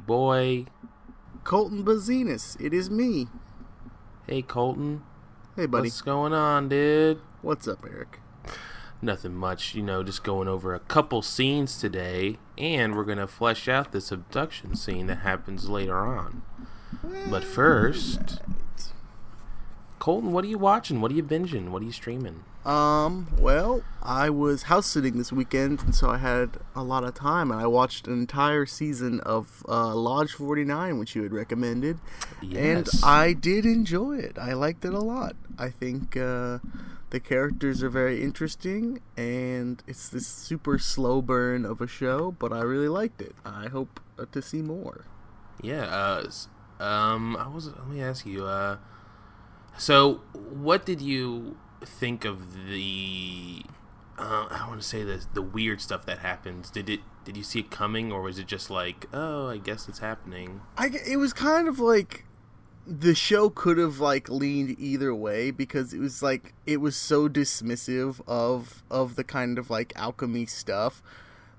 Boy. Colton Bazenas, it is me. Hey, Colton. Hey, buddy. What's going on, dude? What's up, Eric? Nothing much, you know, just going over a couple scenes today, and we're gonna flesh out this abduction scene that happens later on. But first, Colton, what are you watching? What are you binging? What are you streaming? Um, well, I was house sitting this weekend, and so I had a lot of time, and I watched an entire season of uh, Lodge 49, which you had recommended, and I did enjoy it. I liked it a lot. I think uh, the characters are very interesting, and it's this super slow burn of a show, but I really liked it. I hope uh, to see more. Yeah. Uh, um, I was. Let me ask you. Uh, so what did you think of the? Uh, I want to say this the weird stuff that happens. Did it? Did you see it coming, or was it just like, oh, I guess it's happening? I it was kind of like the show could have like leaned either way because it was like it was so dismissive of of the kind of like alchemy stuff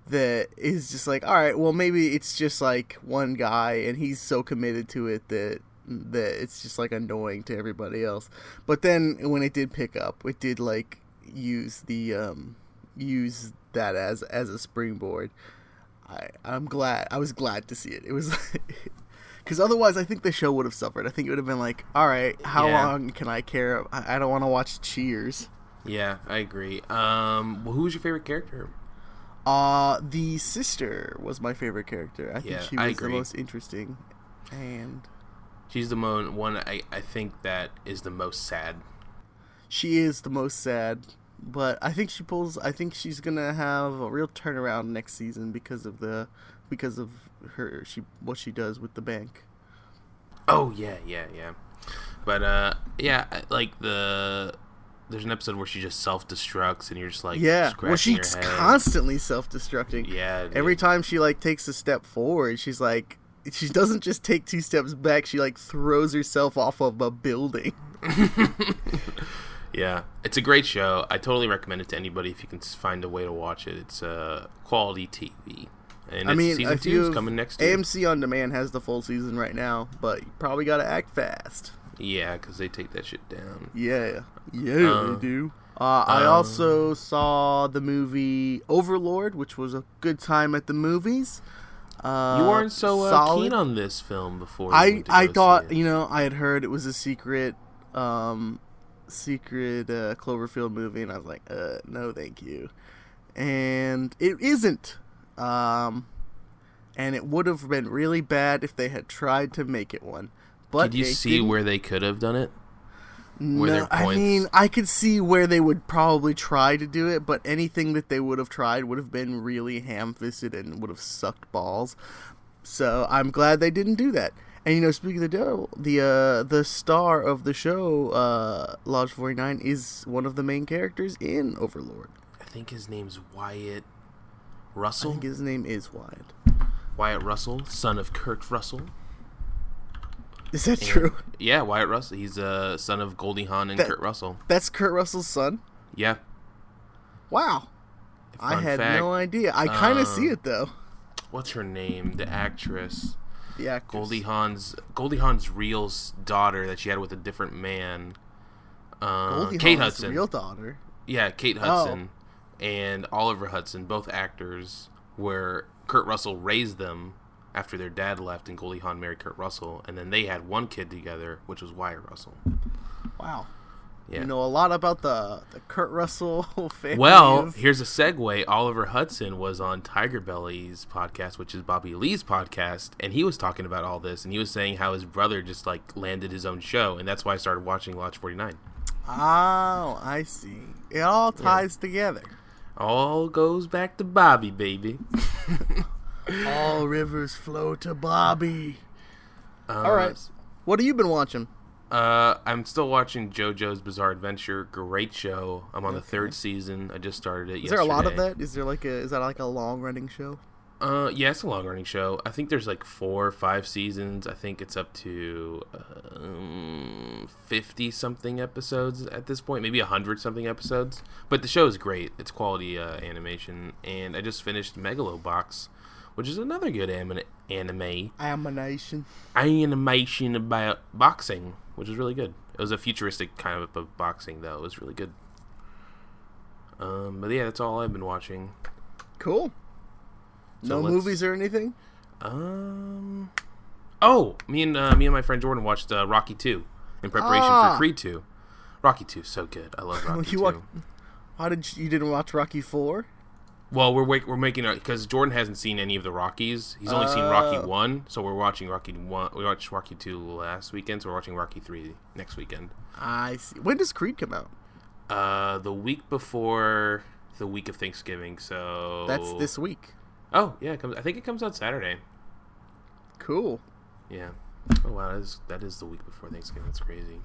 that is just like all right well maybe it's just like one guy and he's so committed to it that that it's just like annoying to everybody else but then when it did pick up it did like use the um use that as as a springboard I I'm glad. I was glad to see it. It was because otherwise, I think the show would have suffered. I think it would have been like, all right, how Yeah. long can I care? I, I don't want to watch Cheers. Yeah, I agree. Um, well, who's your favorite character? Uh the sister was my favorite character. I think Yeah, she was the most interesting, and She's the mo- one I, I think that is the most sad. she is the most sad. But I think she pulls. I think she's gonna have a real turnaround next season because of the because of her she what she does with the bank. Oh yeah, yeah, yeah. But uh, yeah, like the there's an episode where she just self destructs, and you're just like, yeah, well, she's constantly self-destructing. Yeah, dude. Every time she like takes a step forward, she's like she doesn't just take two steps back, she like throws herself off of a building. Yeah, it's a great show. I totally recommend it to anybody if you can find a way to watch it. It's uh, quality TV, and I mean, season two is coming next year. AMC on demand has the full season right now, but you probably got to act fast. Yeah, because they take that shit down. Yeah. Yeah, Uh, they do. Uh, I um, also saw the movie Overlord, which was a good time at the movies. Uh, you weren't so uh, keen on this film before. I I thought you know I had heard it was a secret, um, secret uh, Cloverfield movie, and I was like, uh, no, thank you. And it isn't. Um, and it would have been really bad if they had tried to make it one. But Did you see didn't. where they could have done it? No, I mean, I could see where they would probably try to do it, but anything that they would have tried would have been really ham-fisted and would have sucked balls. So I'm glad they didn't do that. And you know, speaking of the devil, the uh, the star of the show, uh, Lodge 49, is one of the main characters in Overlord. I think his name's Wyatt Russell. I think his name is Wyatt. Wyatt Russell, son of Kurt Russell. Is that And- true? Yeah, Wyatt Russell. He's a uh, son of Goldie Hawn and That- Kurt Russell. That's Kurt Russell's son. Yeah. Wow, I had fact, no idea. I kind of see it though. What's her name? The actress. The actress. Goldie Hawn's Goldie Hawn's real daughter that she had with a different man. Uh, Goldie Kate Hawn's Hudson. real daughter. Yeah, Kate Hudson Oh. Hudson and Oliver Hudson, both actors, where Kurt Russell raised them after their dad left and Goldie Hawn married Kurt Russell, and then they had one kid together, which was Wyatt Russell. Wow. Yeah. You know a lot about the the Kurt Russell family. Well, here's a segue. Oliver Hudson was on TigerBelly's podcast, which is Bobby Lee's podcast, and he was talking about all this, and he was saying how his brother just like landed his own show, and that's why I started watching Lodge 49. oh, I see. It all ties together. All goes back to Bobby, baby. All rivers flow to Bobby. Uh, All right. What have you been watching? Uh, I'm still watching JoJo's Bizarre Adventure. Great show. I'm on the third season. I just started it. Is there a lot of yesterday. that? Is there like a is that like a long running show? Uh, yeah, it's a long running show. I think there's like four or five seasons. I think it's up to um, fifty something episodes at this point, maybe hundred something episodes. But the show is great; it's quality uh, animation, and I just finished Megalobox, which is another good anime. Animation. Animation about boxing, which is really good. It was a futuristic kind of, of boxing, though. It was really good. Um, but yeah, that's all I've been watching. Cool. So no movies or anything? Um. Oh, me and uh, me and my friend Jordan watched uh, Rocky Two in preparation Ah. for Creed Two. Rocky Two, so good. I love Rocky you Two. wa- How did you, you didn't watch Rocky 4? Well, we're we're making because Jordan hasn't seen any of the Rockies. He's only seen Rocky Oh. One, so we're watching Rocky One. We watched Rocky Two last weekend, so we're watching Rocky Three next weekend. I see. When does Creed come out? Uh, the week before the week of Thanksgiving. So That's this week. Oh yeah, it comes. I think it comes out Saturday. Cool. Yeah. Oh wow, that is that is the week before Thanksgiving. That's crazy.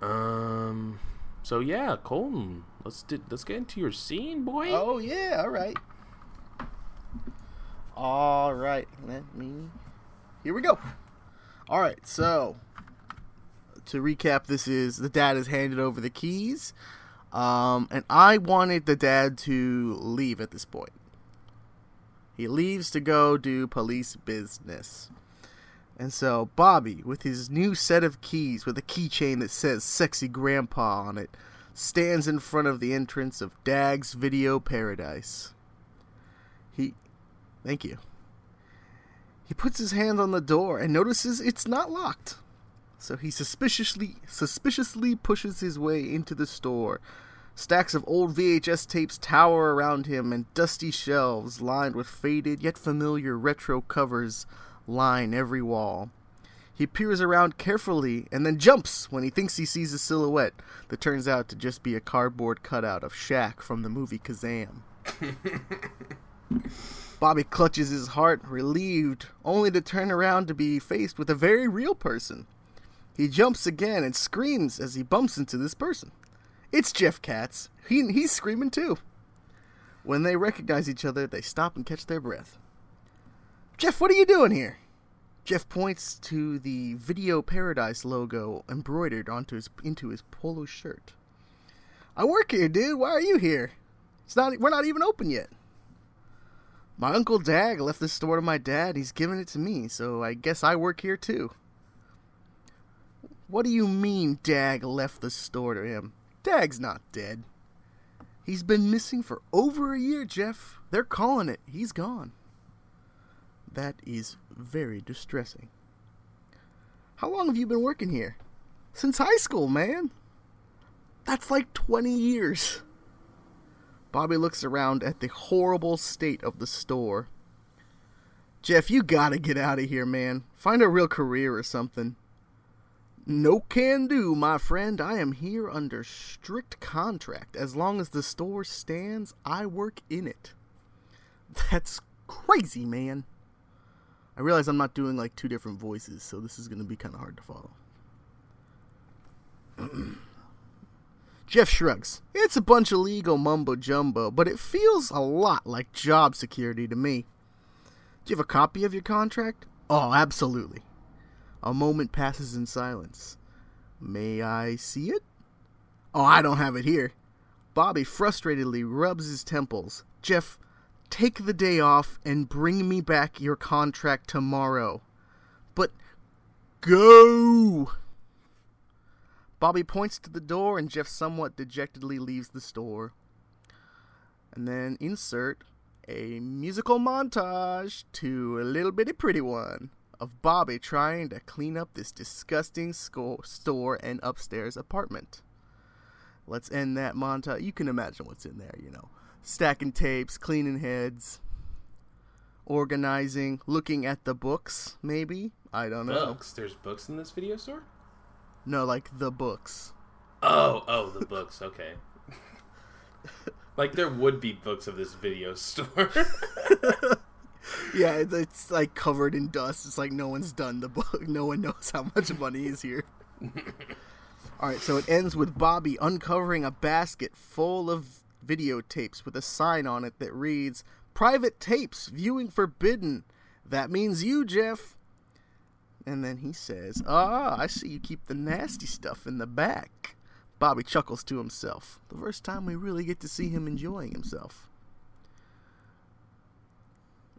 Um. So yeah, Colton, let's let's get into your scene, boy. Oh yeah, all right. All right, let me. Here we go. All right, so to recap, this is the dad has handed over the keys, um, and I wanted the dad to leave at this point. He leaves to go do police business. And so Bobby, with his new set of keys with a keychain that says Sexy Grandpa on it, stands in front of the entrance of Dag's Video Paradise. He. Thank you. He puts his hand on the door and notices it's not locked. So he suspiciously suspiciously pushes his way into the store. Stacks of old VHS tapes tower around him, and dusty shelves lined with faded yet familiar retro covers line every wall. He peers around carefully and then jumps when he thinks he sees a silhouette that turns out to just be a cardboard cutout of Shaq from the movie Kazam. Bobby clutches his heart, relieved, only to turn around to be faced with a very real person. He jumps again and screams as he bumps into this person. It's Jeff Katz. He, he's screaming too. When they recognize each other, they stop and catch their breath. Jeff, what are you doing here? Jeff points to the Video Paradise logo embroidered onto his into his polo shirt. I work here, dude. Why are you here? It's not we're not even open yet. My uncle Dag left the store to my dad. He's given it to me, so I guess I work here too. What do you mean Dag left the store to him? Dag's not dead. He's been missing for over a year, Jeff. They're calling it. He's gone. That is very distressing. How long have you been working here? Since high school, man. That's like 20 years. Bobby looks around at the horrible state of the store. Jeff, you gotta get out of here, man. Find a real career or something. No can do, my friend. I am here under strict contract. As long as the store stands, I work in it. That's crazy, man. I realize I'm not doing like two different voices, so this is going to be kind of hard to follow. Jeff shrugs. It's a bunch of legal mumbo jumbo, but it feels a lot like job security to me. Do you have a copy of your contract? Oh, absolutely. A moment passes in silence. May I see it? Oh, I don't have it here. Bobby frustratedly rubs his temples. Jeff, take the day off and bring me back your contract tomorrow. But go! Bobby points to the door, and Jeff somewhat dejectedly leaves the store. And then insert a musical montage to a little bitty pretty one of Bobby trying to clean up this disgusting store and upstairs apartment. Let's end that montage. You can imagine what's in there, you know. Stacking tapes, cleaning heads, organizing, looking at the books, maybe? I don't know. Books. There's books in this video store. No, like the books. Oh, oh, the books. Okay. like there would be books of this video store. Yeah, it's, it's like covered in dust. It's like no one's done the book. No one knows how much money is here. All right, so it ends with Bobby uncovering a basket full of videotapes with a sign on it that reads "Private tapes, viewing forbidden." That means you, Jeff. And then he says, Ah, I see you keep the nasty stuff in the back. Bobby chuckles to himself. The first time we really get to see him enjoying himself.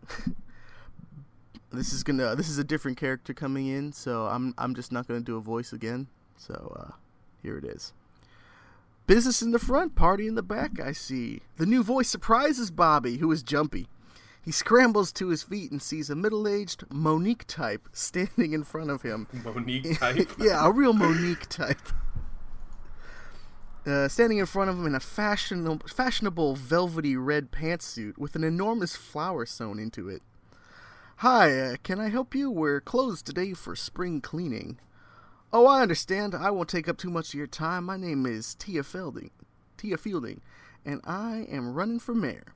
this is gonna this is a different character coming in, so I'm I'm just not gonna do a voice again. So uh here it is. Business in the front, party in the back, I see. The new voice surprises Bobby, who is jumpy. He scrambles to his feet and sees a middle aged Monique type standing in front of him. Monique type? yeah, a real Monique type. Uh, standing in front of him in a fashionable, fashionable velvety red pantsuit with an enormous flower sewn into it. Hi, uh, can I help you? We're closed today for spring cleaning. Oh, I understand. I won't take up too much of your time. My name is Tia Fielding, Tia Fielding, and I am running for mayor.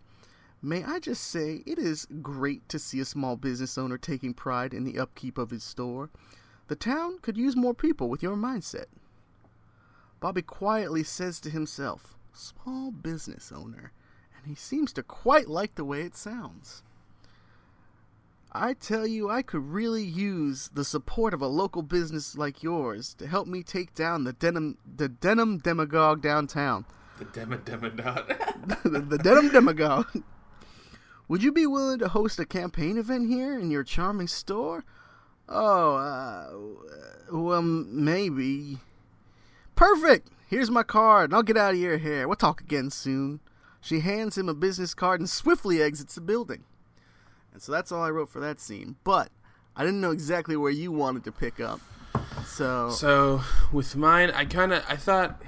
May I just say, it is great to see a small business owner taking pride in the upkeep of his store. The town could use more people with your mindset. Bobby quietly says to himself, Small business owner, and he seems to quite like the way it sounds. I tell you, I could really use the support of a local business like yours to help me take down the denim, the denim demagogue downtown. The dema demagogue. the, the denim demagogue. Would you be willing to host a campaign event here in your charming store? Oh, uh, well, maybe. Perfect! Here's my card, and I'll get out of your hair. We'll talk again soon. She hands him a business card and swiftly exits the building. And so that's all I wrote for that scene. But I didn't know exactly where you wanted to pick up. So So with mine, I kind of I thought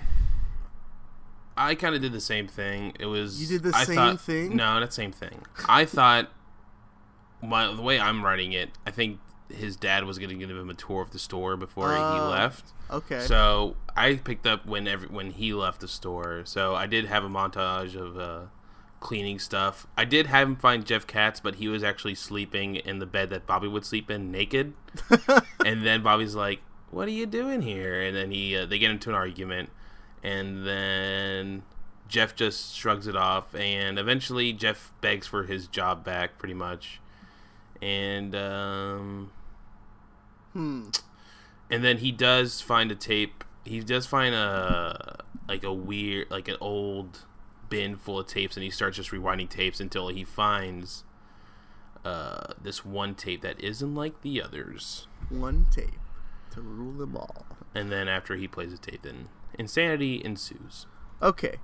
I kind of did the same thing. It was You did the I same thought- thing? No, not same thing. I thought my the way I'm writing it, I think his dad was going to give him a tour of the store before he Oh, left. okay. So I picked up when every, when he left the store. So I did have a montage of uh, cleaning stuff. I did have him find Jeff Katz, but he was actually sleeping in the bed that Bobby would sleep in, naked. and then Bobby's like, "What are you doing here?" And then he uh, they get into an argument, and then Jeff just shrugs it off, and eventually Jeff begs for his job back, pretty much. And um, hmm. and then he does find a tape. He does find a like a weird, like an old bin full of tapes, and he starts just rewinding tapes until he finds uh, this one tape that isn't like the others. One tape to rule them all. And then after he plays the tape, then insanity ensues. Okay.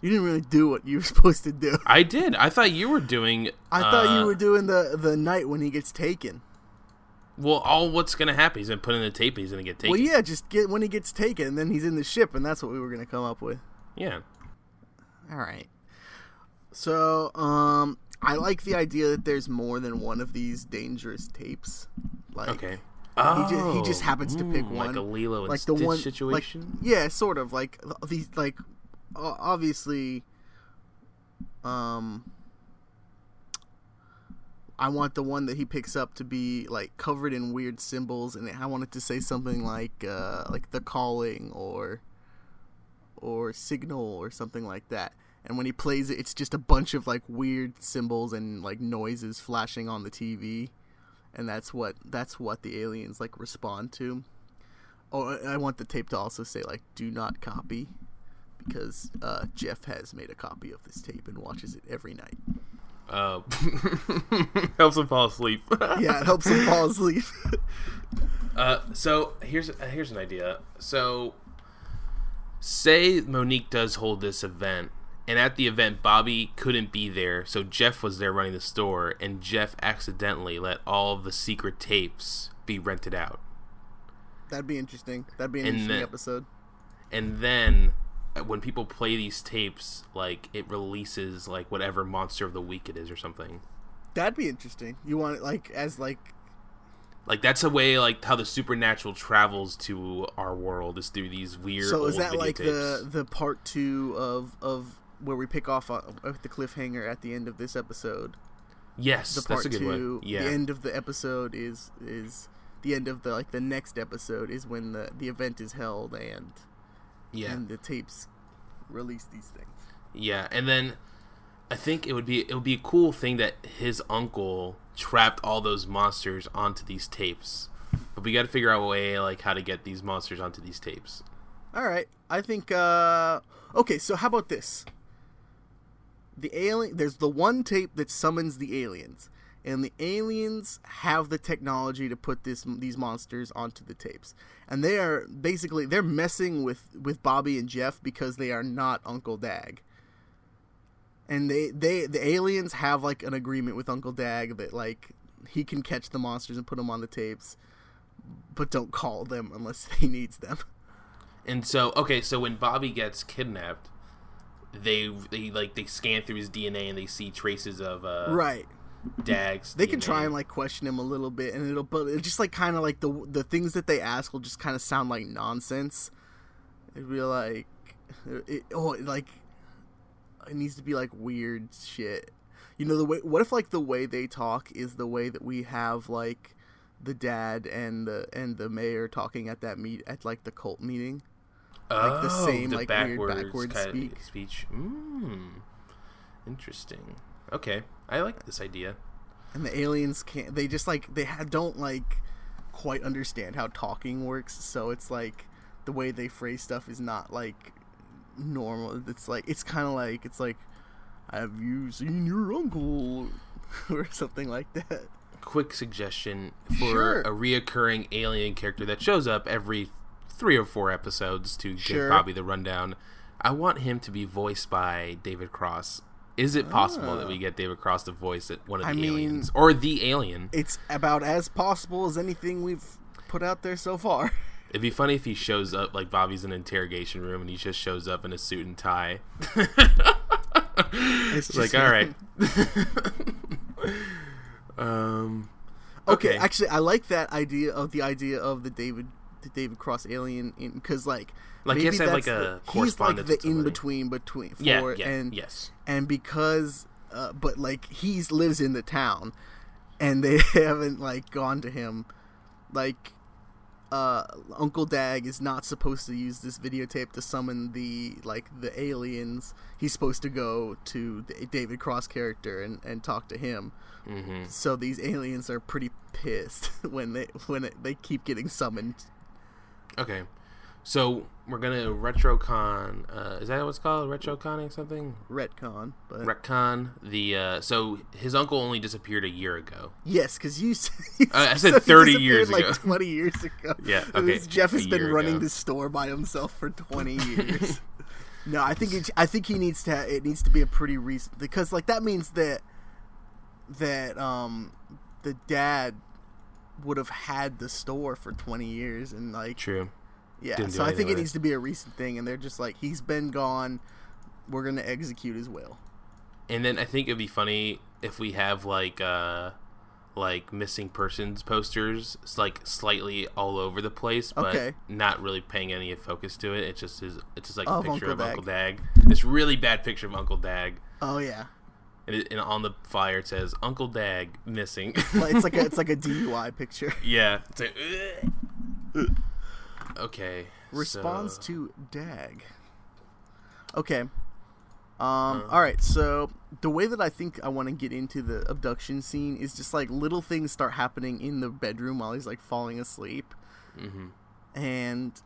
You didn't really do what you were supposed to do. I did. I thought you were doing. I thought uh, you were doing the the night when he gets taken. Well, all what's gonna happen? He's gonna put in the tape. and He's gonna get taken. Well, yeah, just get when he gets taken, and then he's in the ship, and that's what we were gonna come up with. Yeah. All right. So, um, I like the idea that there's more than one of these dangerous tapes. Like, Okay. He just, he just Oh, happens to pick mm, one, like a Lilo and like Stitch the one situation. Like, yeah, sort of like these, like obviously, um, I want the one that he picks up to be like covered in weird symbols, and I want it to say something like uh, like the calling or or signal or something like that. And when he plays it, it's just a bunch of like weird symbols and like noises flashing on the TV, and that's what that's what the aliens like respond to. Oh, I want the tape to also say like "Do not copy," because uh, Jeff has made a copy of this tape and watches it every night. Uh, helps him fall asleep. Yeah, it helps him fall asleep. Uh, so here's here's an idea. So, say Monique does hold this event, and at the event Bobby couldn't be there, so Jeff was there running the store, and Jeff accidentally let all of the secret tapes be rented out, That'd be interesting. That'd be an And interesting then- episode. and then uh, when people play these tapes, like it releases like whatever monster of the week it is or something. That'd be interesting. You want it like as like Like that's a way like how the supernatural travels to our world is through these weird. so is that like the the part two of of where we pick off uh, the cliffhanger at the end of this episode? Yes, the part two, one. Yeah, the end of the episode is is the end of the like the next episode is when the the event is held and yeah, and the tapes release these things. yeah, and then I think it would be it would be a cool thing that his uncle trapped all those monsters onto these tapes. But we got to figure out a way like how to get these monsters onto these tapes. All right. I think uh okay, so how about this? The alien there's the one tape that summons the aliens and the aliens have the technology to put this these monsters onto the tapes. And they are basically they're messing with with Bobby and Jeff because they are not Uncle Dag. And they they the aliens have like an agreement with Uncle Dag that like he can catch the monsters and put them on the tapes, but don't call them unless he needs them. And so, okay, so when Bobby gets kidnapped, they they like they scan through his DNA and they see traces of uh right Dag's. They DNA. can try and like question him a little bit, and it'll but it's just like kind of like the the things that they ask will just kind of sound like nonsense. It'd be like, it, oh, like it needs to be like weird shit. You know the way. What if like the way they talk is the way that we have like the dad and the and the mayor talking at that meet at like the cult meeting. like the Oh, same, the like, weird backwards backwards kinda speak. Speech. Mm. Interesting. Okay, I like this idea. and the aliens can't they just like they ha- don't like quite understand how talking works so it's like the way they phrase stuff is not like normal it's like it's kind of like it's like have you seen your uncle or something like that Quick suggestion for Sure. a reoccurring alien character that shows up every three or four episodes to Sure. give Bobby the rundown. I want him to be voiced by David Cross. Is it possible that Ah. we get David Cross to voice it, one of the I mean- aliens or the alien? it's about as possible as anything we've put out there so far It'd be funny if he shows up like Bobby's in an interrogation room and he just shows up in a suit and tie. It's it's like, all right. um, Okay, okay. actually, I like that idea of the idea of the David, the David Cross alien, because like, Like, he maybe has that's like, a the, he's like the in between between for yeah, yeah, and yes. and because, uh, but like he's lives in the town, and they haven't like gone to him, like. Uh, Uncle Dag is not supposed to use this videotape to summon the like the aliens. He's supposed to go to the David Cross character and, and talk to him hmm so these aliens are pretty pissed when they when it, they keep getting summoned. Okay, so we're gonna retrocon. Uh, is that what it's called? Retroconning something? Retcon, but Retcon the. Uh, so his uncle only disappeared a year ago. yes, because you, you Uh, I said said 30 disappeared, years like ago. twenty years ago. Yeah, okay, Jeff has a been running ago. this store by himself for twenty years. no, I think it, I think he needs to. It needs to be a pretty recent because like that means that that um the dad would have had the store for 20 years and like True. Yeah, so I think it needs to be a recent thing, and they're just like, he's been gone. We're gonna execute his will. And then I think it'd be funny if we have like uh like missing persons posters it's like slightly all over the place but Okay. not really paying any focus to it it's just his it's just like a picture Uncle of Dag. uncle dag this really bad picture of uncle dag Oh yeah, and, it, and on the flyer it says uncle dag missing it's like a it's like a DUI picture. yeah it's like, "Ugh." Okay Responds so- to Dag. Okay. Um. all right. So the way that I think I want to get into the abduction scene is just like little things start happening in the bedroom while he's like falling asleep, Mhm. and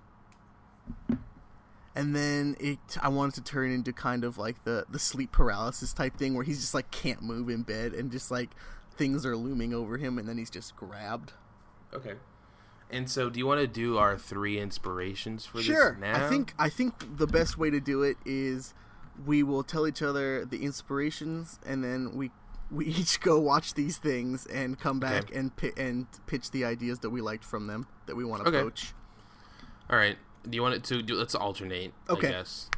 and then it I want it to turn into kind of like the the sleep paralysis type thing where he's just like can't move in bed and just like things are looming over him and then he's just grabbed. okay and so do you want to do our three inspirations for Sure. this now I think I think the best way to do it is we will tell each other the inspirations and then we we each go watch these things and come back Okay. and pi- and pitch the ideas that we liked from them that we want to Okay. poach. all right do you want it to do let's alternate Okay. i guess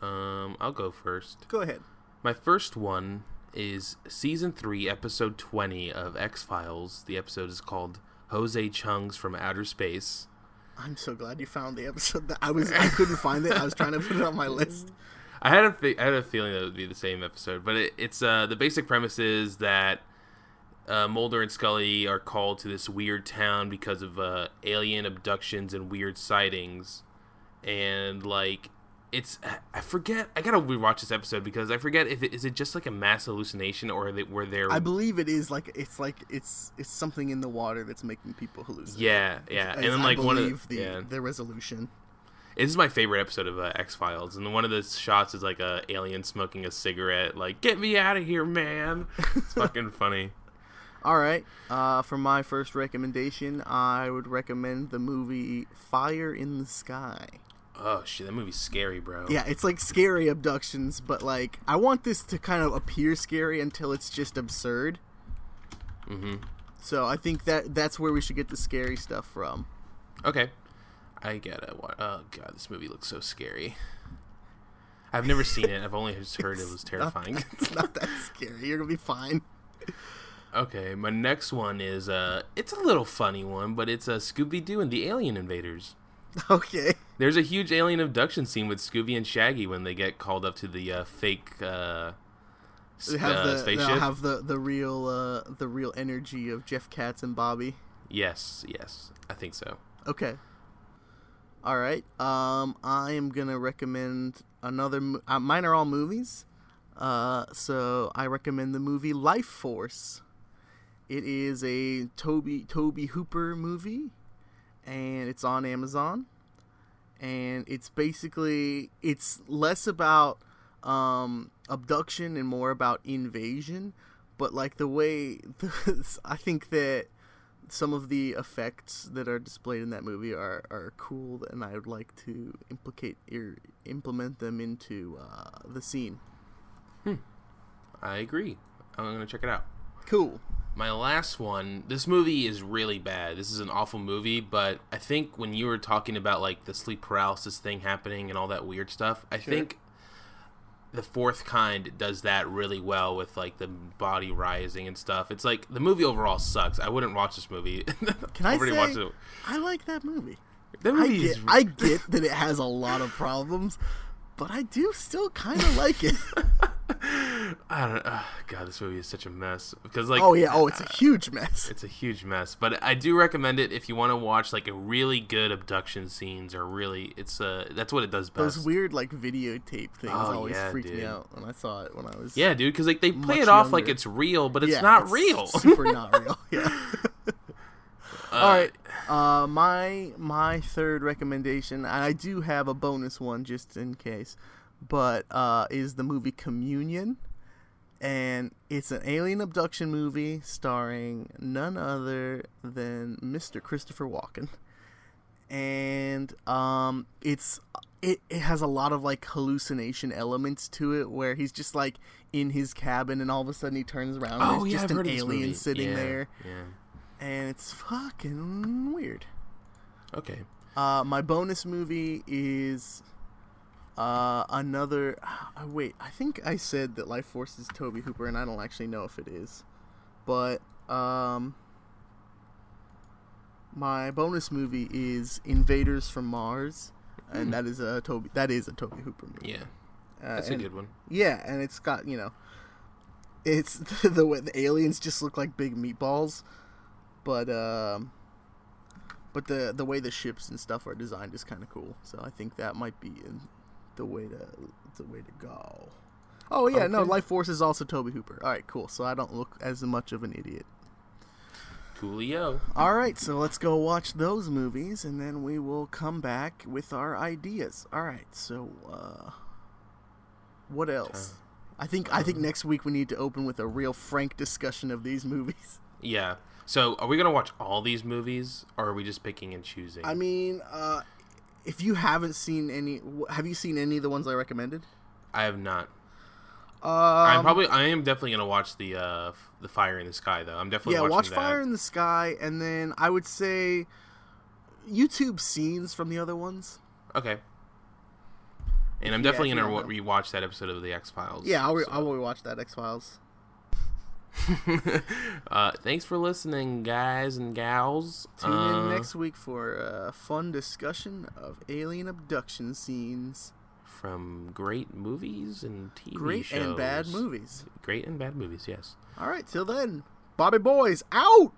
um i'll go first Go ahead. My first one is season 3, episode 20 of X Files. The episode is called Jose Chung's from Outer Space. I'm so glad you found the episode that I was I couldn't find it. I was trying to put it on my list. I had a fe- I had a feeling that it would be the same episode, but it, it's uh, the basic premise is that uh, Mulder and Scully are called to this weird town because of uh, alien abductions and weird sightings, and like it's I forget. I gotta rewatch this episode because I forget if it is it just like a mass hallucination or they, were there. I believe it is like it's like it's it's something in the water that's making people hallucinate. Yeah, yeah, As and then like one of the, the yeah, the resolution. this is my favorite episode of uh, X Files, and one of the shots is like a alien smoking a cigarette. Like, get me out of here, man! It's fucking funny. All right. Uh, for my first recommendation, I would recommend the movie Fire in the Sky. Oh shit, that movie's scary, bro. Yeah, it's like scary abductions, but like I want this to kind of appear scary until it's just absurd. Mm-hmm. So I think that that's where we should get the scary stuff from. Okay. I get it. What? Oh god, this movie looks so scary. I've never seen it. I've only just heard it was terrifying. It's not that scary. You're gonna be fine. okay, my next one is uh it's a little funny one, but it's uh, Scooby Doo and the Alien Invaders. Okay. There's a huge alien abduction scene with Scooby and Shaggy when they get called up to the uh, fake uh, They have uh, the spaceship. they'll have the the real uh the real energy of Jeff Katz and Bobby. Yes, yes, I think so. Okay. All right. Um, I am gonna recommend another. mo- Uh, mine are all movies. Uh, so I recommend the movie Lifeforce. It is a Tobe Tobe Hooper movie, and it's on Amazon. And it's basically it's less about um, abduction and more about invasion. But like the way I think that some of the effects that are displayed in that movie are, are cool, and I would like to implicate or implement them into uh, the scene. I agree. I'm gonna check it out. Cool. My last one. This movie is really bad. This is an awful movie, but I think when you were talking about like the sleep paralysis thing happening and all that weird stuff, I Sure. think the fourth kind does that really well with like the body rising and stuff. It's like the movie overall sucks. I wouldn't watch this movie. Can I say watched it. I like that movie? That I movie get, is I get that it has a lot of problems, but I do still kind of like it. I don't. Uh, God, this movie is such a mess because like. oh yeah, oh it's a huge mess. It's a huge mess, but I do recommend it if you want to watch like a really good abduction scenes or really it's uh that's what it does best. Those weird like videotape things Oh, always yeah, freaked me out when I saw it when I was yeah, dude, because like they play it off like it's real, but it's Yeah, not real. super not real. Yeah. Uh, All right. Uh, my my third recommendation, and I do have a bonus one just in case, but uh, is the movie Communion, and it's an alien abduction movie starring none other than Mr. Christopher Walken, and um, it's it, it has a lot of like hallucination elements to it where he's just like in his cabin and all of a sudden he turns around and Oh there's yeah, just I've an heard of this alien sitting Yeah, there Yeah. And it's fucking weird. Okay. Uh, my bonus movie is uh, another. Uh, wait, I think I said that Lifeforce is Tobe Hooper, and I don't actually know if it is. But um, my bonus movie is Invaders from Mars, and Hmm. that is a Tobe. That is a Tobe Hooper movie. Yeah, Uh, that's a good one. Yeah, and it's got you know, it's the way the aliens just look like big meatballs, but um, but the the way the ships and stuff are designed is kind of cool. So I think that might be in the way to the way to go. Oh yeah, no, Lifeforce is also Tobe Hooper. All right, cool. So I don't look as much of an idiot. Coolio. All right, so let's go watch those movies, and then we will come back with our ideas. All right, so uh, what else? I think I think next week we need to open with a real frank discussion of these movies. Yeah. So, are we gonna watch all these movies, or are we just picking and choosing? I mean, uh, if you haven't seen any, have you seen any of the ones I recommended? I have not. Um, I'm probably. I am definitely gonna watch the uh the Fire in the Sky though. I'm definitely yeah. Watch that. Fire in the Sky, and then I would say YouTube scenes from the other ones. Okay. And I'm Yeah, definitely gonna don't rewatch that episode of the X Files. Yeah, I'll, re- I'll rewatch that X Files. uh, thanks for listening, guys and gals. Tune Uh, in next week for a fun discussion of alien abduction scenes. from great movies and TV Great shows. and bad movies. Great and bad movies. Yes. All right, till then, Bobby Boys out.